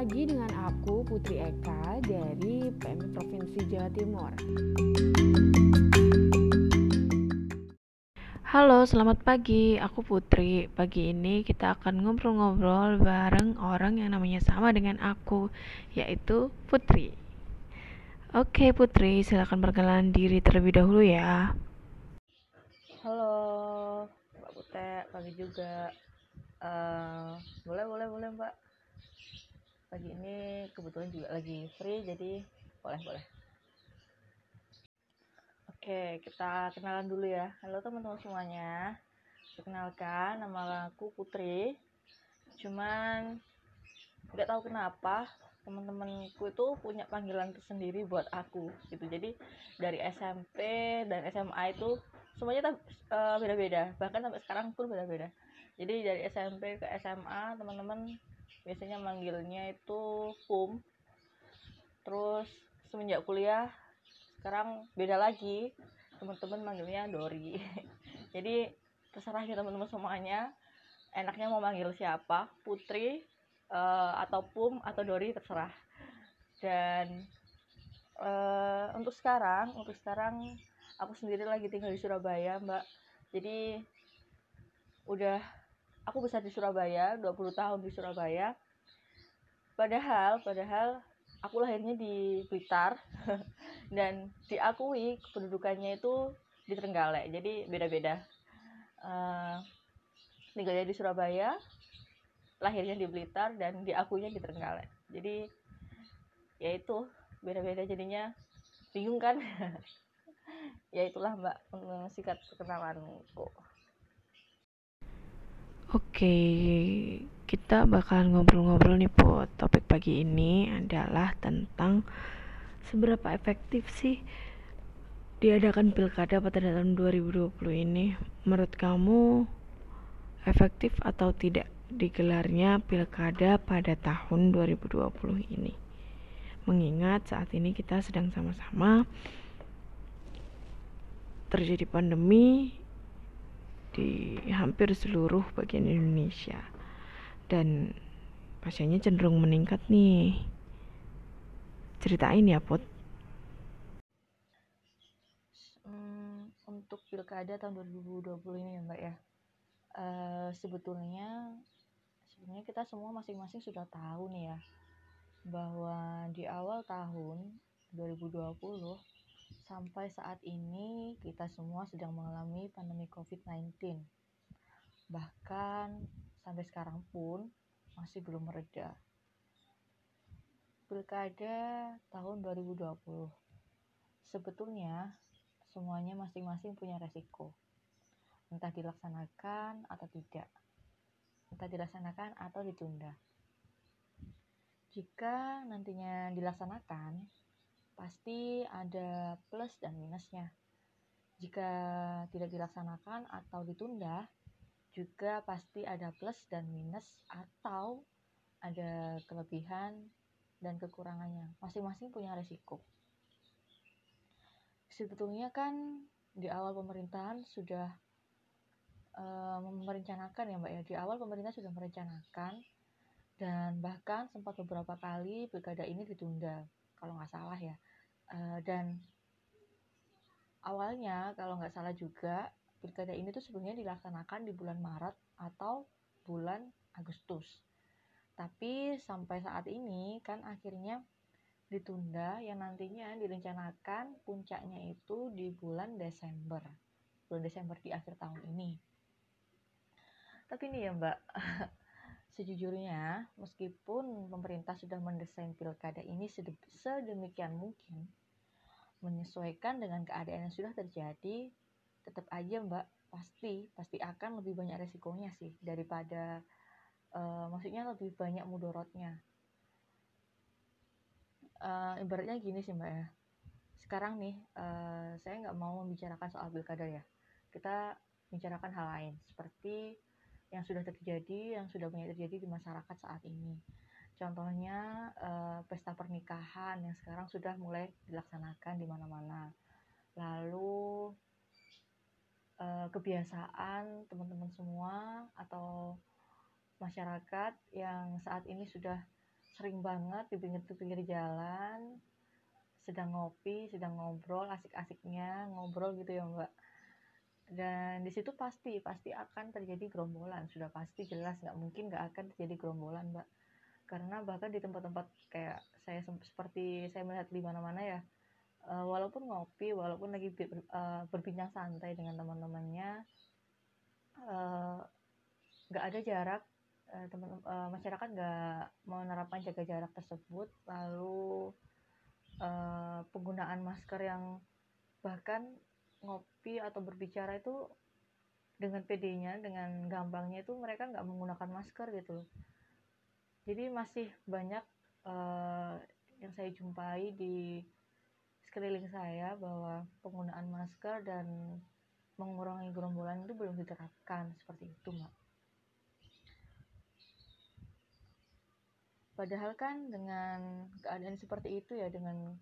lagi dengan aku Putri Eka dari PMI Provinsi Jawa Timur. Halo, selamat pagi. Aku Putri. Pagi ini kita akan ngobrol-ngobrol bareng orang yang namanya sama dengan aku, yaitu Putri. Oke, Putri, silakan perkenalan diri terlebih dahulu ya. Halo, Mbak Putri, pagi juga. Uh, boleh, boleh, boleh, Mbak pagi ini kebetulan juga lagi free jadi boleh boleh. Oke kita kenalan dulu ya. Halo teman-teman semuanya. Perkenalkan nama aku Putri. Cuman nggak tahu kenapa teman-temanku itu punya panggilan tersendiri buat aku gitu. Jadi dari SMP dan SMA itu semuanya uh, beda-beda. Bahkan sampai sekarang pun beda-beda. Jadi dari SMP ke SMA teman-teman biasanya manggilnya itu pum terus semenjak kuliah sekarang beda lagi. Teman-teman manggilnya Dori. Jadi terserah ya teman-teman semuanya enaknya mau manggil siapa Putri uh, atau Pum atau Dori terserah. Dan uh, untuk sekarang untuk sekarang aku sendiri lagi tinggal di Surabaya mbak. Jadi udah aku besar di Surabaya 20 tahun di Surabaya. Padahal padahal aku lahirnya di Blitar. Dan diakui kependudukannya itu di Trenggalek jadi beda-beda. Uh, tinggalnya di Surabaya lahirnya di Blitar dan diakuinya di Trenggalek. Jadi ya itu beda-beda jadinya. Bingung kan? Ya itulah mbak sikat perkenalanku Oke, kita bakal ngobrol-ngobrol nih po. Topik pagi ini adalah tentang seberapa efektif sih diadakan pilkada pada tahun 2020 ini. Menurut kamu efektif atau tidak digelarnya pilkada pada tahun 2020 ini? Mengingat saat ini kita sedang sama-sama terjadi pandemi di hampir seluruh bagian Indonesia. Dan pasiennya cenderung meningkat nih. Ceritain ya Put. Hmm, untuk pilkada tahun 2020 ini ya Mbak ya. Uh, sebetulnya sebenarnya kita semua masing-masing sudah tahu nih ya bahwa di awal tahun 2020 Sampai saat ini kita semua sedang mengalami pandemi COVID-19. Bahkan sampai sekarang pun masih belum mereda. Pilkada tahun 2020. Sebetulnya semuanya masing-masing punya resiko. Entah dilaksanakan atau tidak. Entah dilaksanakan atau ditunda. Jika nantinya dilaksanakan, pasti ada plus dan minusnya. Jika tidak dilaksanakan atau ditunda, juga pasti ada plus dan minus atau ada kelebihan dan kekurangannya. Masing-masing punya resiko. Sebetulnya kan di awal pemerintahan sudah uh, merencanakan ya Mbak ya. Di awal pemerintah sudah merencanakan dan bahkan sempat beberapa kali pilkada ini ditunda kalau nggak salah ya. Uh, dan awalnya kalau nggak salah juga pilkada ini tuh sebenarnya dilaksanakan di bulan Maret atau bulan Agustus. Tapi sampai saat ini kan akhirnya ditunda yang nantinya direncanakan puncaknya itu di bulan Desember. Bulan Desember di akhir tahun ini. Tapi ini ya mbak sejujurnya meskipun pemerintah sudah mendesain pilkada ini sedemikian mungkin menyesuaikan dengan keadaan yang sudah terjadi tetap aja mbak pasti pasti akan lebih banyak resikonya sih daripada uh, maksudnya lebih banyak mudorotnya. Uh, ibaratnya gini sih mbak ya. Sekarang nih uh, saya nggak mau membicarakan soal pilkada ya. Kita bicarakan hal lain seperti yang sudah terjadi yang sudah banyak terjadi di masyarakat saat ini Contohnya uh, pesta pernikahan yang sekarang sudah mulai dilaksanakan di mana-mana. Lalu uh, kebiasaan teman-teman semua atau masyarakat yang saat ini sudah sering banget di pinggir-pinggir jalan sedang ngopi sedang ngobrol asik-asiknya ngobrol gitu ya mbak dan di situ pasti pasti akan terjadi gerombolan. Sudah pasti jelas nggak mungkin nggak akan terjadi gerombolan mbak. Karena bahkan di tempat-tempat kayak saya seperti saya melihat di mana-mana ya uh, walaupun ngopi walaupun lagi uh, berbincang santai dengan teman-temannya nggak uh, ada jarak teman masyarakat nggak menerapkan jaga jarak tersebut. Lalu penggunaan masker yang bahkan ngopi atau berbicara itu dengan PD-nya dengan gampangnya itu mereka nggak menggunakan masker gitu jadi masih banyak uh, yang saya jumpai di sekeliling saya bahwa penggunaan masker dan mengurangi gerombolan itu belum diterapkan seperti itu mbak. Padahal kan dengan keadaan seperti itu ya dengan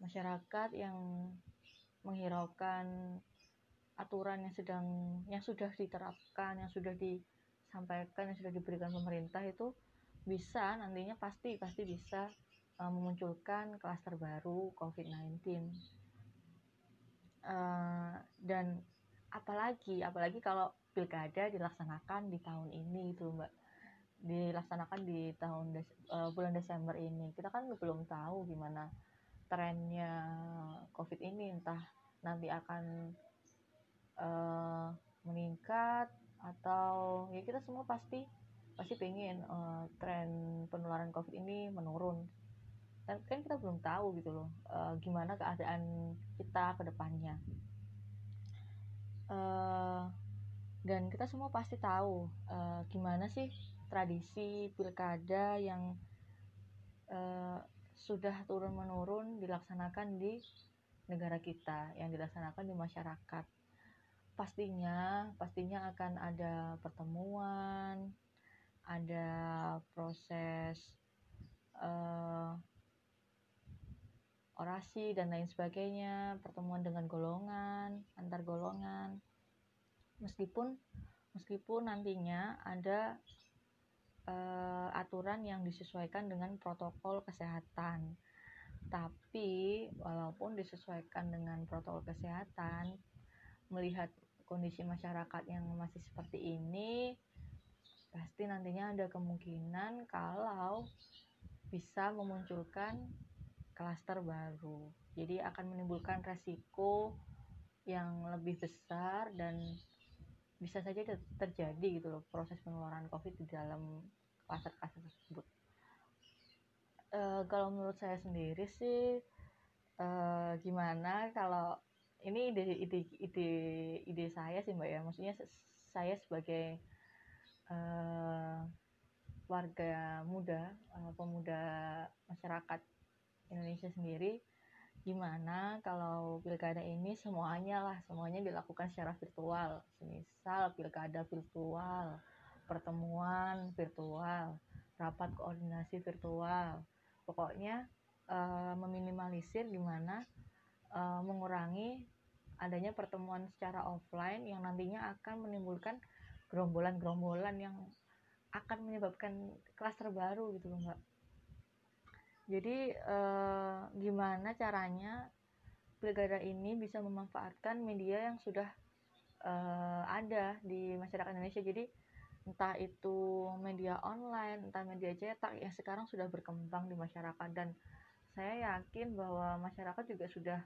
masyarakat yang menghiraukan aturan yang sedang yang sudah diterapkan yang sudah disampaikan yang sudah diberikan pemerintah itu bisa nantinya pasti pasti bisa uh, memunculkan klaster baru COVID-19 uh, dan apalagi apalagi kalau pilkada dilaksanakan di tahun ini itu mbak. Dilaksanakan di tahun des uh, bulan Desember ini. Kita kan belum tahu gimana trennya COVID ini entah nanti akan uh, meningkat atau ya kita semua pasti pasti pengen uh, tren penularan COVID ini menurun. Dan kan kita belum tahu gitu loh uh, gimana keadaan kita ke depannya. Uh, dan kita semua pasti tahu uh, gimana sih tradisi pilkada yang uh, sudah turun menurun dilaksanakan di negara kita yang dilaksanakan di masyarakat. Pastinya pastinya akan ada pertemuan ada proses uh, orasi dan lain sebagainya pertemuan dengan golongan antar golongan. Meskipun meskipun nantinya ada uh, aturan yang disesuaikan dengan protokol kesehatan. Tapi walaupun disesuaikan dengan protokol kesehatan, melihat kondisi masyarakat yang masih seperti ini, pasti nantinya ada kemungkinan kalau bisa memunculkan klaster baru. Jadi akan menimbulkan resiko yang lebih besar dan bisa saja terjadi gitu loh proses penularan COVID di dalam kluster-kluster tersebut. Uh, kalau menurut saya sendiri sih uh, gimana kalau ini ide ide ide ide saya sih mbak ya maksudnya saya sebagai uh, warga muda uh, pemuda masyarakat Indonesia sendiri gimana kalau pilkada ini semuanya lah semuanya dilakukan secara virtual. Misal pilkada virtual pertemuan virtual rapat koordinasi virtual. Pokoknya uh, meminimalisir gimana uh, mengurangi adanya pertemuan secara offline yang nantinya akan menimbulkan gerombolan-gerombolan yang akan menyebabkan klaster baru gitu loh mbak jadi eh, gimana caranya pilkada ini bisa memanfaatkan media yang sudah eh, ada di masyarakat Indonesia? Jadi entah itu media online entah media cetak yang sekarang sudah berkembang di masyarakat. Dan saya yakin bahwa masyarakat juga sudah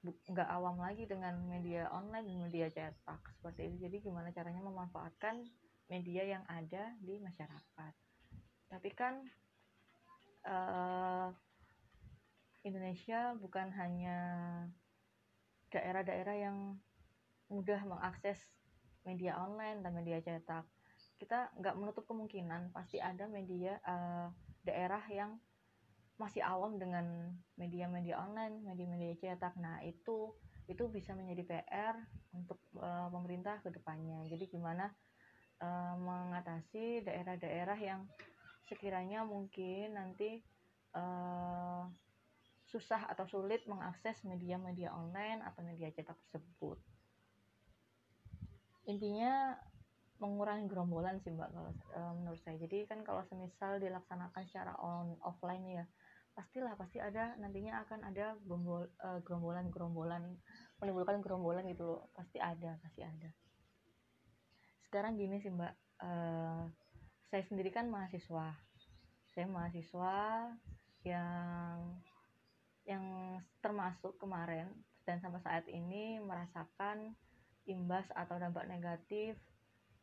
nggak awam lagi dengan media online dan media cetak seperti itu. Jadi gimana caranya memanfaatkan media yang ada di masyarakat? Tapi kan uh, Indonesia bukan hanya daerah-daerah yang mudah mengakses media online dan media cetak. Kita nggak menutup kemungkinan pasti ada media uh, daerah yang masih awam dengan media-media online, media-media cetak. Nah itu itu bisa menjadi PR untuk uh, pemerintah ke depannya. Jadi gimana uh, mengatasi daerah-daerah yang sekiranya mungkin nanti uh, susah atau sulit mengakses media-media online atau media cetak tersebut. Intinya mengurangi gerombolan sih mbak kalau uh, menurut saya. Jadi kan kalau semisal dilaksanakan secara on offline ya pastilah pasti ada nantinya akan ada gerombol, uh, gerombolan-gerombolan menimbulkan gerombolan gitu loh. Pasti ada pasti ada. Sekarang gini sih mbak uh, saya sendiri kan mahasiswa. Saya mahasiswa yang yang termasuk kemarin dan sampai saat ini merasakan imbas atau dampak negatif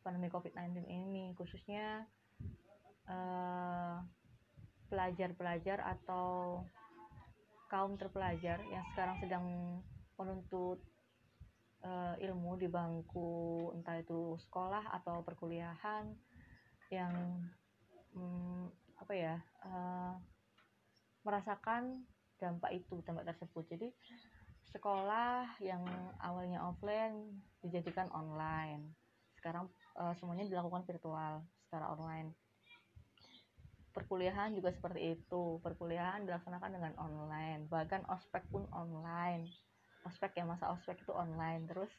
pandemi COVID-19 ini khususnya pelajar-pelajar uh, atau kaum terpelajar yang sekarang sedang menuntut uh, ilmu di bangku entah itu sekolah atau perkuliahan yang um, apa ya uh, merasakan dampak itu dampak tersebut. Jadi sekolah yang awalnya offline dijadikan online. Sekarang uh, semuanya dilakukan virtual secara online. Perkuliahan juga seperti itu. Perkuliahan dilaksanakan dengan online. Bahkan ospek pun online. Ospek ya masa ospek itu online. Terus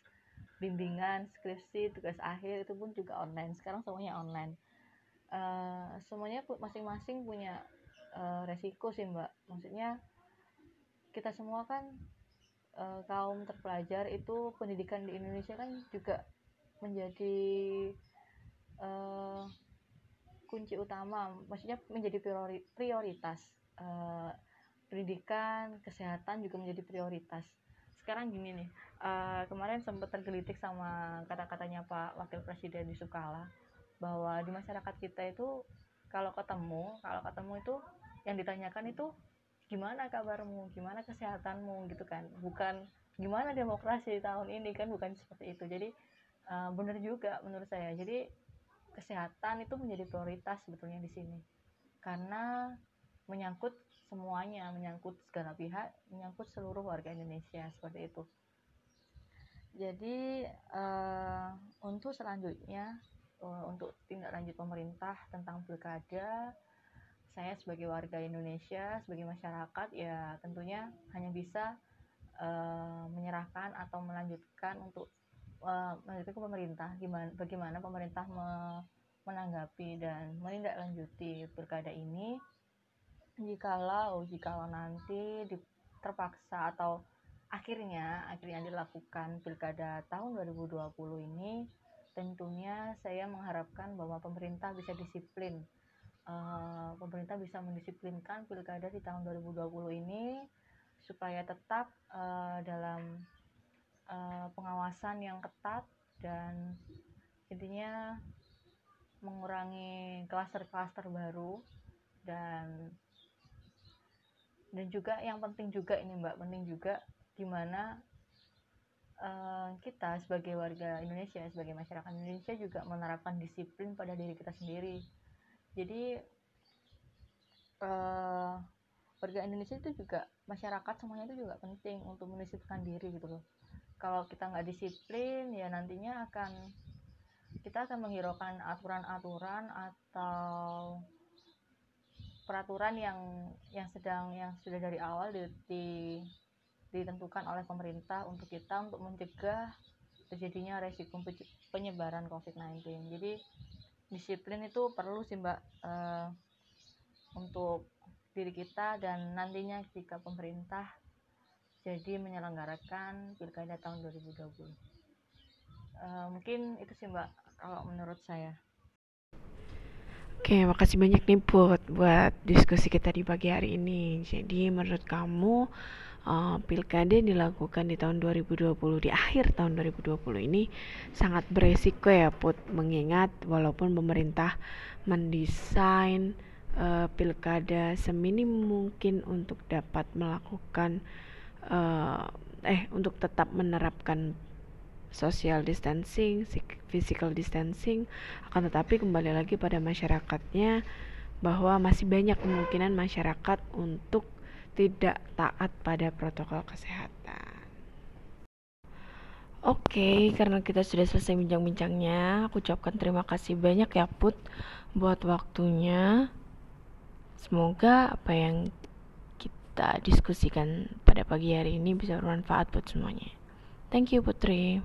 bimbingan skripsi tugas akhir itu pun juga online. Sekarang semuanya online uh, semuanya masing-masing punya uh, resiko sih mbak maksudnya kita semua kan uh, kaum terpelajar itu pendidikan di Indonesia kan juga menjadi uh, kunci utama, maksudnya menjadi priori, prioritas. Uh, pendidikan, kesehatan juga menjadi prioritas. Sekarang gini nih, uh, kemarin sempat tergelitik sama kata-katanya Pak Wakil Presiden Yusuf Kala bahwa di masyarakat kita itu kalau ketemu, kalau ketemu itu yang ditanyakan itu gimana kabarmu, gimana kesehatanmu? gitu kan, bukan gimana demokrasi tahun ini? kan bukan seperti itu. Jadi uh, benar juga menurut saya. Jadi kesehatan itu menjadi prioritas sebetulnya di sini. Karena menyangkut semuanya menyangkut segala pihak menyangkut seluruh warga Indonesia seperti itu. Jadi uh, untuk selanjutnya untuk tindak lanjut pemerintah tentang pilkada. Saya sebagai warga Indonesia sebagai masyarakat ya tentunya hanya bisa uh, menyerahkan atau melanjutkan untuk uh, ke pemerintah. Gimana bagaimana pemerintah me, menanggapi dan menindaklanjuti pilkada ini? Jikalau jikalau nanti terpaksa atau akhirnya akhirnya dilakukan pilkada tahun 2020 ini tentunya saya mengharapkan bahwa pemerintah bisa disiplin. Uh, pemerintah bisa mendisiplinkan pilkada di tahun 2020 ini supaya tetap uh, dalam uh, pengawasan yang ketat dan intinya mengurangi klaster-klaster baru dan dan juga yang penting juga ini mbak penting juga gimana uh, kita sebagai warga Indonesia sebagai masyarakat Indonesia juga menerapkan disiplin pada diri kita sendiri. Jadi uh, warga Indonesia itu juga masyarakat semuanya itu juga penting untuk mendisiplinkan diri gitu loh. Kalau kita nggak disiplin ya nantinya akan kita akan menghiraukan aturan-aturan atau peraturan yang yang sedang yang sudah dari awal di, di, ditentukan oleh pemerintah untuk kita untuk mencegah terjadinya resiko penyebaran COVID-19. Jadi disiplin itu perlu sih mbak uh, untuk diri kita dan nantinya jika pemerintah jadi menyelenggarakan pilkada tahun 2020 uh, eh, mungkin itu sih mbak kalau menurut saya Oke, makasih banyak nih Put buat diskusi kita di pagi hari ini. Jadi menurut kamu uh, pilkada dilakukan di tahun 2020 di akhir tahun 2020 ini sangat beresiko ya Put mengingat walaupun pemerintah mendesain uh, pilkada seminim mungkin untuk dapat melakukan uh, eh untuk tetap menerapkan social distancing, physical distancing, akan tetapi kembali lagi pada masyarakatnya bahwa masih banyak kemungkinan masyarakat untuk tidak taat pada protokol kesehatan. Oke, karena kita sudah selesai bincang-bincangnya, aku ucapkan terima kasih banyak ya Put buat waktunya. Semoga apa yang kita diskusikan pada pagi hari ini bisa bermanfaat buat semuanya. Thank you Putri.